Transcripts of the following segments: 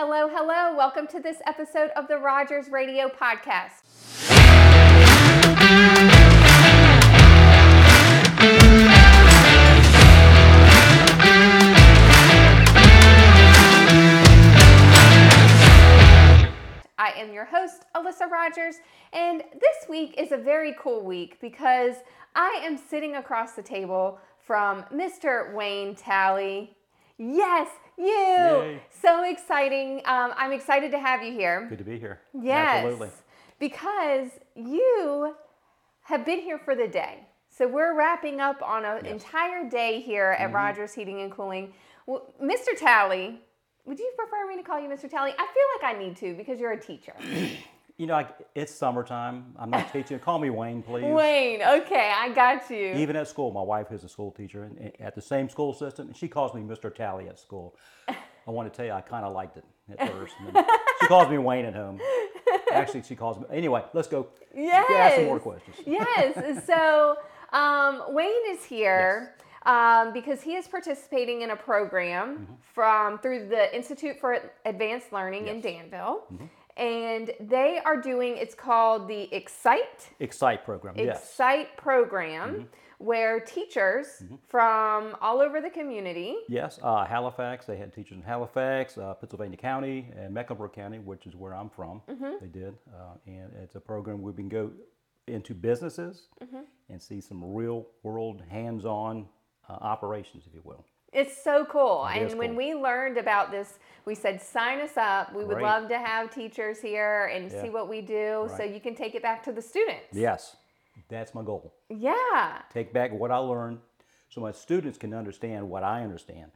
Hello, hello. Welcome to this episode of the Rogers Radio Podcast. I am your host, Alyssa Rogers, and this week is a very cool week because I am sitting across the table from Mr. Wayne Talley. Yes, you. Yay. So exciting. Um, I'm excited to have you here. Good to be here. Yes. Absolutely. Because you have been here for the day. So we're wrapping up on an Yes. Mm-hmm. entire day here at Rogers Heating and Cooling. Well, Mr. Talley, would you prefer me to call you Mr. Talley? I feel like I need to because you're a teacher. You know, I, it's summertime. I'm not teaching. Call me Wayne, please. Wayne, okay, I got you. Even at school, my wife is a school teacher and, and at the same school system, and she calls me Mr. Talley at school. I want to tell you, I kind of liked it at first. she calls me Wayne at home. Actually, she calls me. Anyway, let's go. Yes. Ask some more questions. yes. So um, Wayne is here um, because he is participating in a program Mm-hmm. from through the Institute for Advanced Learning in Danville. Mm-hmm. And they are doing. It's called the Excite Excite program. Yes. Mm-hmm. Excite program, where teachers from all over the community. Yes. Uh, Halifax. They had teachers in Halifax, uh, Pittsylvania County, and Mecklenburg County, which is where I'm from. Mm-hmm. They did, uh, and it's a program where we can go into businesses Mm-hmm. and see some real world hands-on uh, operations, if you will. It's so cool. It and when cool. we learned about this, we said, sign us up. We would Great. love to have teachers here and Yeah. see what we do so you can take it back to the students. Yes, that's my goal. Yeah. Take back what I learned, so my students can understand what I understand.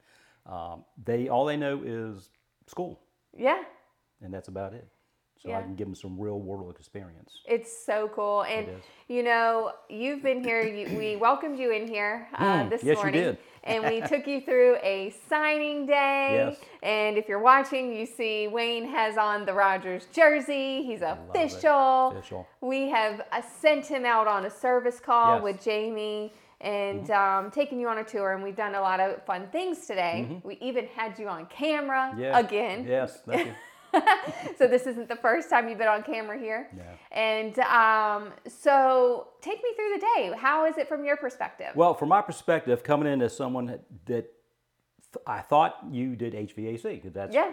Um, they all they know is school, Yeah. and that's about it. So Yeah. I can give them some real world experience. It's so cool. And, you know, you've been here. You, we welcomed you in here uh, Mm, this yes, you morning. did. and we took you through a signing day. Yes. And if you're watching, you see Wayne has on the Rogers jersey. He's official. Official. We have uh, sent him out on a service call Yes. Mm-hmm. with Jamie and um, taken you on a tour, and we've done a lot of fun things today. We even had you on camera Mm-hmm. Again. Yes. Thank you. so this isn't the first time you've been on camera here. No. And um, so take me through the day. How is it from your perspective? Well, from my perspective, coming in as someone that, that th- I thought you did HVAC because that's Yeah.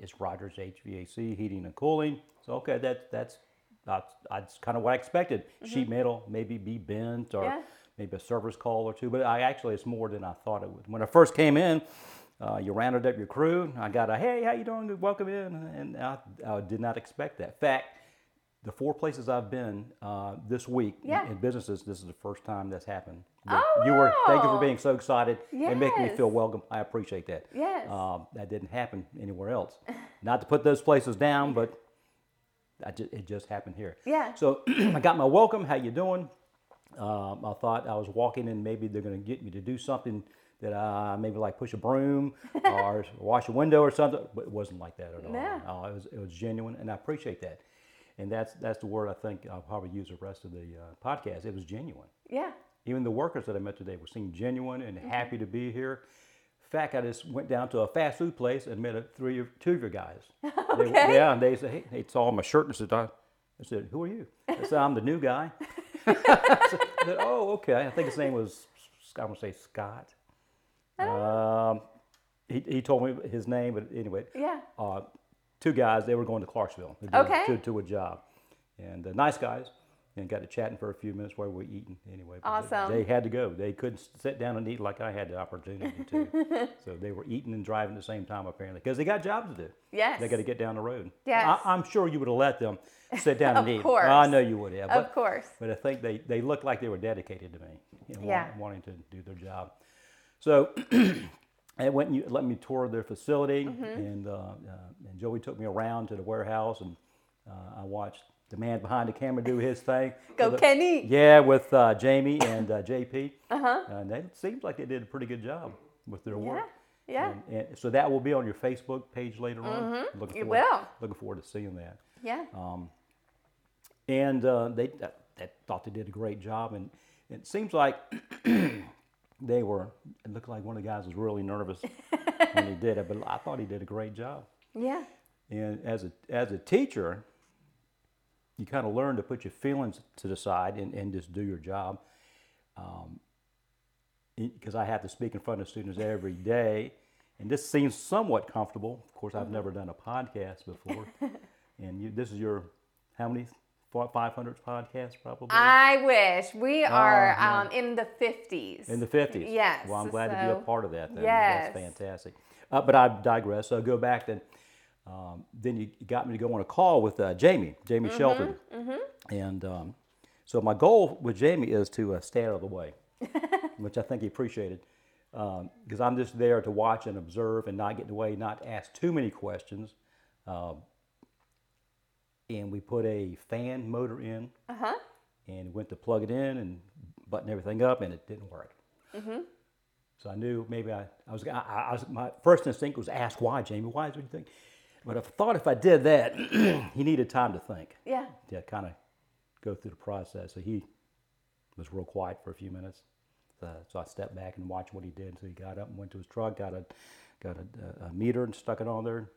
it's Rogers HVAC heating and cooling. So okay, that that's that's, that's kind of what I expected. Sheet metal maybe be bent or Mm-hmm. Yeah. maybe a service call or two, but I actually it's more than I thought it would. When I first came in. Uh, you rounded up your crew. I got a hey, how you doing? Welcome in, and I, I did not expect that. In fact, the four places I've been uh, this week in- Yeah. in businesses, this is the first time that's happened. Oh, you were thank you for being so excited and making me feel welcome. I appreciate that. Yes. Um, that didn't happen anywhere else. Not to put those places down, but I ju- it just happened here. Yeah. So I got my welcome. How you doing? Um, I thought I was walking in. Maybe they're going to get me to do something that uh, maybe like push a broom or wash a window or something. But it wasn't like that at all. No. Uh, it was it was genuine, and I appreciate that. And that's that's the word I think I'll probably use the rest of the uh, podcast. It was genuine. yeah. Even the workers that I met today were seemed genuine and Mm-hmm. happy to be here. In fact, I just went down to a fast food place and met a, three, of- two of your guys. They- Okay. yeah, and they said, hey, they saw my shirt and said, I, I said, who are you? I said, I'm the new guy. I said, oh, okay. I think his name was, I want to say Scott. Um, he, he told me his name, but anyway, Yeah. uh, two guys. They were going to Clarksville to, Okay. to, to a job, and uh, nice guys. And got to chatting for a few minutes while we were eating. Anyway, but they- Awesome. They, had to go. They couldn't sit down and eat like I had the opportunity to. so they were eating and driving at the same time apparently because they got jobs to do. Yes. They got to get down the road. Yes. I, I'm sure you would have let them sit down and eat. Of course. I know you would have. Of course. but I think they, they looked like they were dedicated to me, you know, Yeah. want- wanting to do their job. So I went and you let me tour their facility, Mm-hmm. and, uh, uh, and Joey took me around to the warehouse, and uh, I watched the man behind the camera do his thing. Go With- Kenny. Yeah, with uh, Jamie and uh, JP. Uh-huh. And it seems like they did a pretty good job with their Yeah. work. Yeah. And, and so that will be on your Facebook page later on. Looking It forward, will. Looking forward to seeing that. Yeah. And uh, they that, that thought they did a great job, and it seems like they were. It looked like one of the guys was really nervous when he did it, but I thought he did a great job. Yeah. And as a, as a teacher, you kind of learn to put your feelings to the side and, and just do your job. Um, because I have to speak in front of students every day. And this seems somewhat comfortable. Of course, I've mm-hmm. never done a podcast before. and you, this is your, how many? 500th podcast probably? I wish. We are yeah. um, in the 50s. In the 50s. Yes, Well, I'm glad to be a part of that. Then. Yes. That's fantastic. Uh, but I digress. So go back then. Um, then you got me to go on a call with uh, Jamie, Jamie Mm-hmm, Shelton. And um, so my goal with Jamie is to uh, stay out of the way, which I think he appreciated. Because I'm just there to watch and observe and not get in the way, not ask too many questions. And we put a fan motor in Uh huh. and went to plug it in and button everything up, and it didn't work. Mm-hmm. So I knew maybe I, I was, I, I was, my first instinct was ask why, Jamie, why is what you think? But I thought if I did that, he needed time to think, Yeah. to kind of go through the process. So he was real quiet for a few minutes. So, so I stepped back and watched what he did. So he got up and went to his truck, got a, got a, a meter and stuck it on there.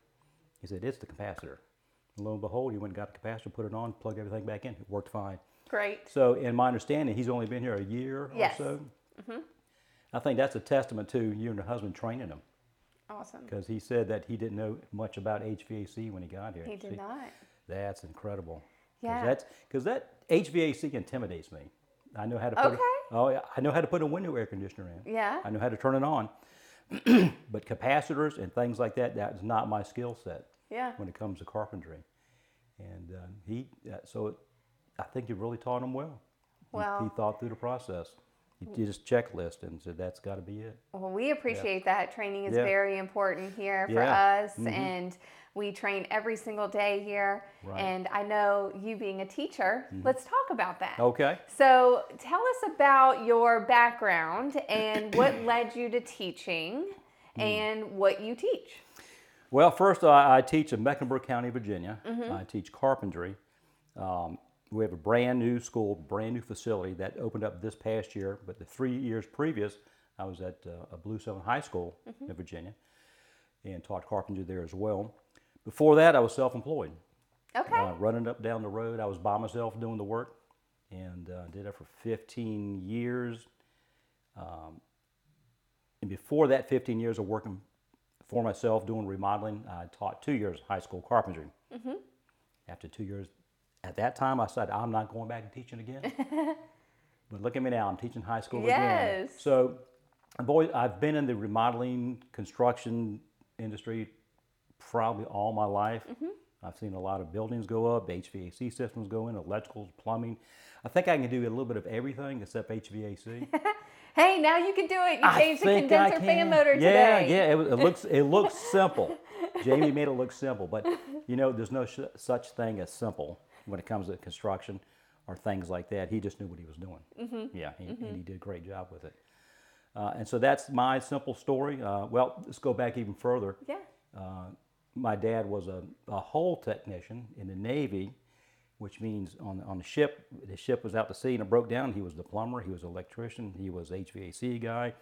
He said, it's the capacitor. And lo and behold, he went and got the capacitor, put it on, plugged everything back in. It worked fine. Great. So, in my understanding, he's only been here a year Yes. or so. Mm-hmm. I think that's a testament to you and your husband training him Awesome. because he said that he didn't know much about HVAC when he got here. He did See, not. That's incredible. Yeah. That's because that HVAC intimidates me. I know how to put. Okay. A, oh yeah, I know how to put a window air conditioner in. Yeah. I know how to turn it on. but capacitors and things like that, that is not my skill set Yeah. when it comes to carpentry. And um, he, uh, so it, I think you really taught him well. He- he, thought through the process. He did his checklist and said, that's got to be it. Well, we appreciate that. Training is Yeah. very important here for Yeah. us, and we train every single day here. Right. Mm-hmm. And I know you being a teacher, let's talk about that. Okay. So, tell us about your background and what led you to teaching Hmm. and what you teach. Well, first, I, I teach in Mecklenburg County, Virginia. Mm-hmm. I teach carpentry. Um, we have a brand new school, brand new facility that opened up this past year. But the three years previous, I was at uh, a Bluestone High School Mm-hmm. in Virginia and taught carpentry there as well. Before that, I was self employed, Okay. uh, running up down the road. I was by myself doing the work and uh, did that for 15 years. Um, and before that 15 years of working for myself doing remodeling, I taught two years of high school carpentry. Mm-hmm. After two years, at that time, I said, I'm not going back and teaching again. but look at me now, I'm teaching high school again. Yes. So I've, always, I've been in the remodeling, construction industry probably all my life. Mm-hmm. I've seen a lot of buildings go up, HVAC systems go in, electricals, plumbing. I think I can do a little bit of everything except HVAC. Hey, now you can do it. You changed the condenser fan motor yeah, today. Yeah, it, it looks it looks simple. Jamie made it look simple, but you know, there's no sh- such thing as simple when it comes to construction or things like that. He just knew what he was doing. Mm-hmm. Yeah, he, and he did a great job with it. Uh, and so that's my simple story. Uh, well, let's go back even further. Yeah. Uh, my dad was a, a hull technician in the Navy, which means on, on the ship, the ship was out to sea and it broke down. He was the plumber, he was an electrician, he was HVAC guy.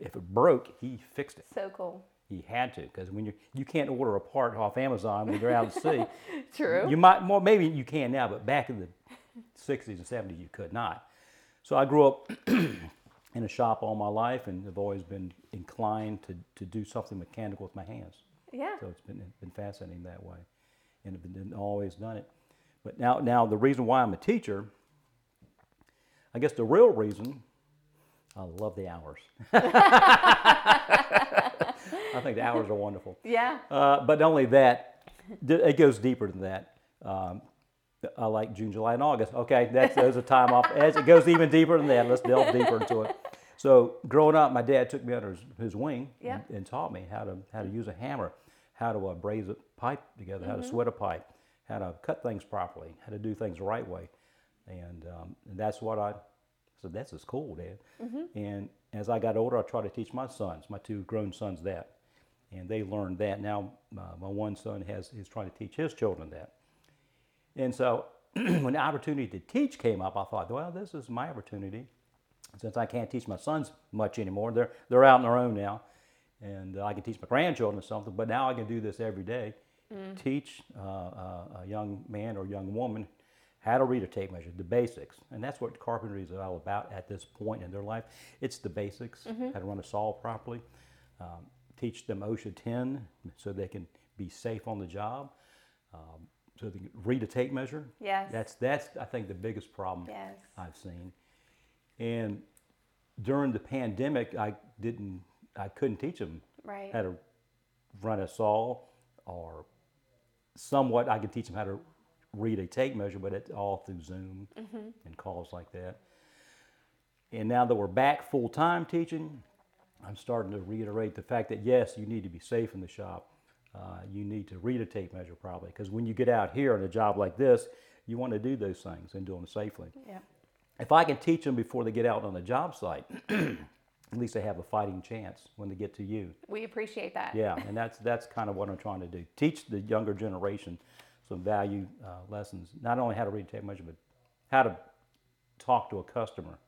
If it broke, he fixed it. So cool. He had to, because when you you can't order a part off Amazon when you're out at sea. True. You might, well, maybe you can now, but back in the 60s and 70s, you could not. So I grew up in a shop all my life and have always been inclined to, to do something mechanical with my hands. yeah. So it's been, been fascinating that way, and I've been always done it. But now, now the reason why I'm a teacher, I guess the real reason, I love the hours. I think the hours are wonderful. Yeah. Uh, but not only that, it goes deeper than that. Um, I like June, July, and August. Okay, that's those are time off. As it goes even deeper than that, let's delve deeper into it. So, growing up, my dad took me under his, his wing Yeah. and, and taught me how to how to use a hammer, how to uh, braze a pipe together, how to sweat a pipe, how to cut things properly, how to do things the right way, and, um, and that's what I said. That's just cool, Dad. And as I got older, I tried to teach my sons, my two grown sons, that, and they learned that. Now, uh, my one son has is trying to teach his children that. And so when the opportunity to teach came up, I thought, well, this is my opportunity. Since I can't teach my sons much anymore, they're, they're out on their own now. And uh, I can teach my grandchildren something, but now I can do this every day. Teach uh, uh, a young man or young woman how to read a tape measure, the basics. And that's what carpentry is all about at this point in their life. It's the basics, how to run a saw properly. Um, teach them OSHA 10 so they can be safe on the job. Um, so they can read a tape measure. Yes. That's, that's I think, the biggest problem Yes. I've seen. And during the pandemic, I didn't, I couldn't teach them Right. how to run a saw or somewhat I can teach them how to read a tape measure, but it's all through Zoom and calls like that. And now that we're back full time teaching, I'm starting to reiterate the fact that yes, you need to be safe in the shop. Uh, you need to read a tape measure probably because when you get out here in a job like this, you want to do those things and do them safely. Yeah. If I can teach them before they get out on the job site, at least they have a fighting chance when they get to you. We appreciate that. Yeah, and that's that's kind of what I'm trying to do. Teach the younger generation some value uh, lessons, not only how to read a tape measure, but how to talk to a customer,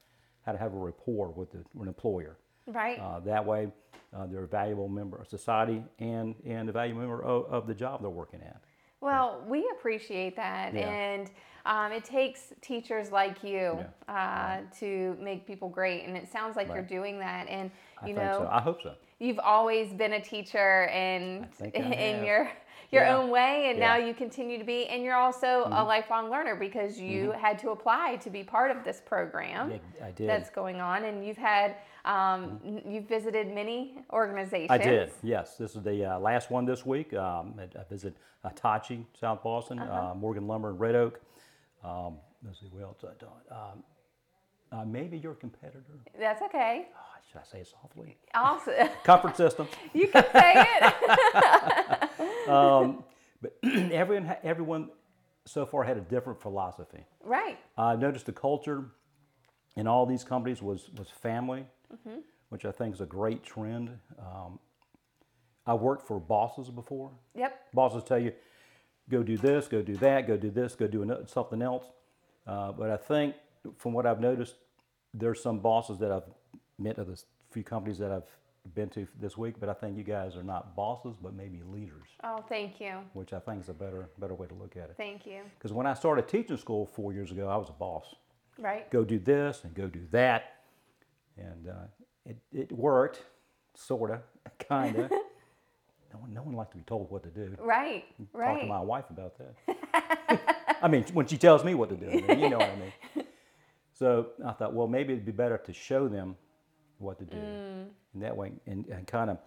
how to have a rapport with, the, with an employer. Right. Uh, that way, uh, they're a valuable member of society and, and a valuable member of, of the job they're working at. Well, we appreciate that, Yeah. and um, it takes teachers like you Yeah. uh, to make people great, and it sounds like you're doing that. And I you think know, so. I hope so. You've always been a teacher and in your your Yeah. own way and now Yeah. Mm-hmm. you continue to be and you're also a lifelong learner because you had to apply to be part of this program Yeah, I did. that's going on and you've had um, n- you've visited many organizations I did. Yes, this is the uh, last one this week. Um, I, I visit Hitachi, South Boston, Uh-huh. uh, Morgan Lumber and Red Oak. Um, let's see what else I done. Um, uh, maybe your competitor. that's okay should I say it softly? awesome Comfort System. you can say it Um, but everyone, everyone so far had a different philosophy. right I noticed the culture in all these companies was, was family, which I think is a great trend. Um, I worked for bosses before. yep Bosses tell you, go do this, go do that, go do this, go do ano- something else. Uh, but I think from what I've noticed, there's some bosses that I've met at the few companies that I've been to this week, but I think you guys are not bosses, but maybe leaders, oh thank you which I think is a better, better way to look at it. thank you Because when I started teaching school four years ago, I was a boss. right Go do this and go do that. And uh, it, it worked, sort of, kind of. no, one, no one likes to be told what to do. right Right. Talk to my wife about that. I mean, when she tells me what to do, I mean, you know what I mean. So I thought, well, maybe it'd be better to show them what to do. Mm. And that way, and, and kind of,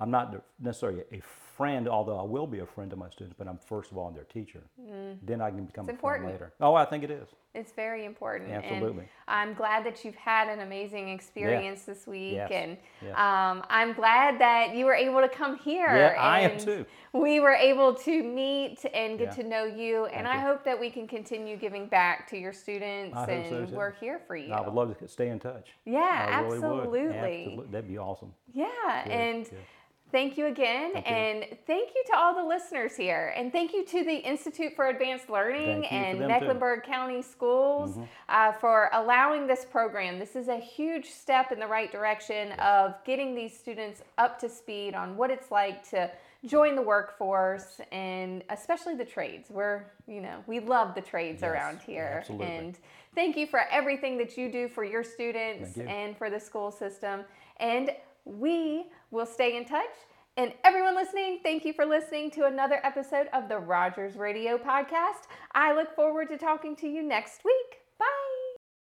I'm not necessarily a friend, although I will be a friend to my students, but I'm first of all their teacher. Then I can become Mm. It's a friend important. later. Oh, I think it is. It's very important. Absolutely. And I'm glad that you've had an amazing experience this week. Yes. And Yes. um, I'm glad that you were able to come here. Yeah, I am too. We were able to meet and get Yeah. to know you. And Thank I you. hope that we can continue giving back to your students I and so, we're here for you. I would love to stay in touch. Yeah, I really would. absolutely. That'd be awesome. Yeah, Good, and good. Thank you again. Thank you. and thank you to all the listeners here. And thank you to the Institute for Advanced Learning Thank you for and them, too. Mm-hmm. Mecklenburg County Schools uh, for allowing this program. This is a huge step in the right direction of getting these students up to speed on what it's like to join the workforce and especially the trades. We're, you know, we love the trades Yes, around here. absolutely. And thank you for everything that you do for your students you. and for the school system. And we will stay in touch. And everyone listening, thank you for listening to another episode of the Rogers Radio Podcast. I look forward to talking to you next week.